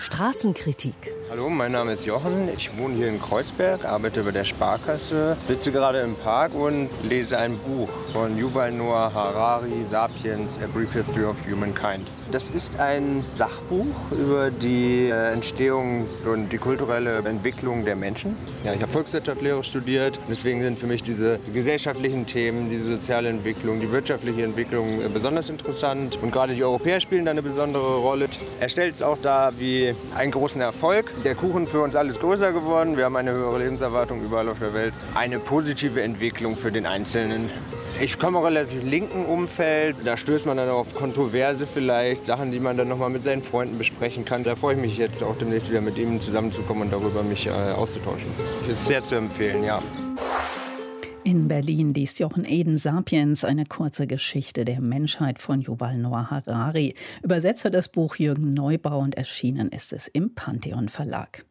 Straßenkritik. Hallo, mein Name ist Jochen. Ich wohne hier in Kreuzberg, arbeite bei der Sparkasse, sitze gerade im Park und lese ein Buch von Yuval Noah Harari, Sapiens, A Brief History of Humankind. Das ist ein Sachbuch über die äh, Entstehung und die kulturelle Entwicklung der Menschen. Ja, ich habe Volkswirtschaftslehre studiert, deswegen sind für mich diese gesellschaftlichen Themen, diese soziale Entwicklung, die wirtschaftliche Entwicklung äh, besonders interessant. Und gerade die Europäer spielen da eine besondere Rolle. Er stellt es auch dar wie einen großen Erfolg. Der Kuchen für uns alles größer geworden. Wir haben eine höhere Lebenserwartung überall auf der Welt. Eine positive Entwicklung für den Einzelnen. Ich komme relativ linken Umfeld. Da stößt man dann auf Kontroverse vielleicht, Sachen, die man dann nochmal mit seinen Freunden besprechen kann. Da freue ich mich jetzt auch demnächst wieder mit ihm zusammenzukommen und darüber mich äh, auszutauschen. Ist sehr zu empfehlen, ja. In Berlin liest Jochen Eden Sapiens eine kurze Geschichte der Menschheit von Yuval Noah Harari. Übersetzer das Buch Jürgen Neubau und erschienen ist es im Pantheon Verlag.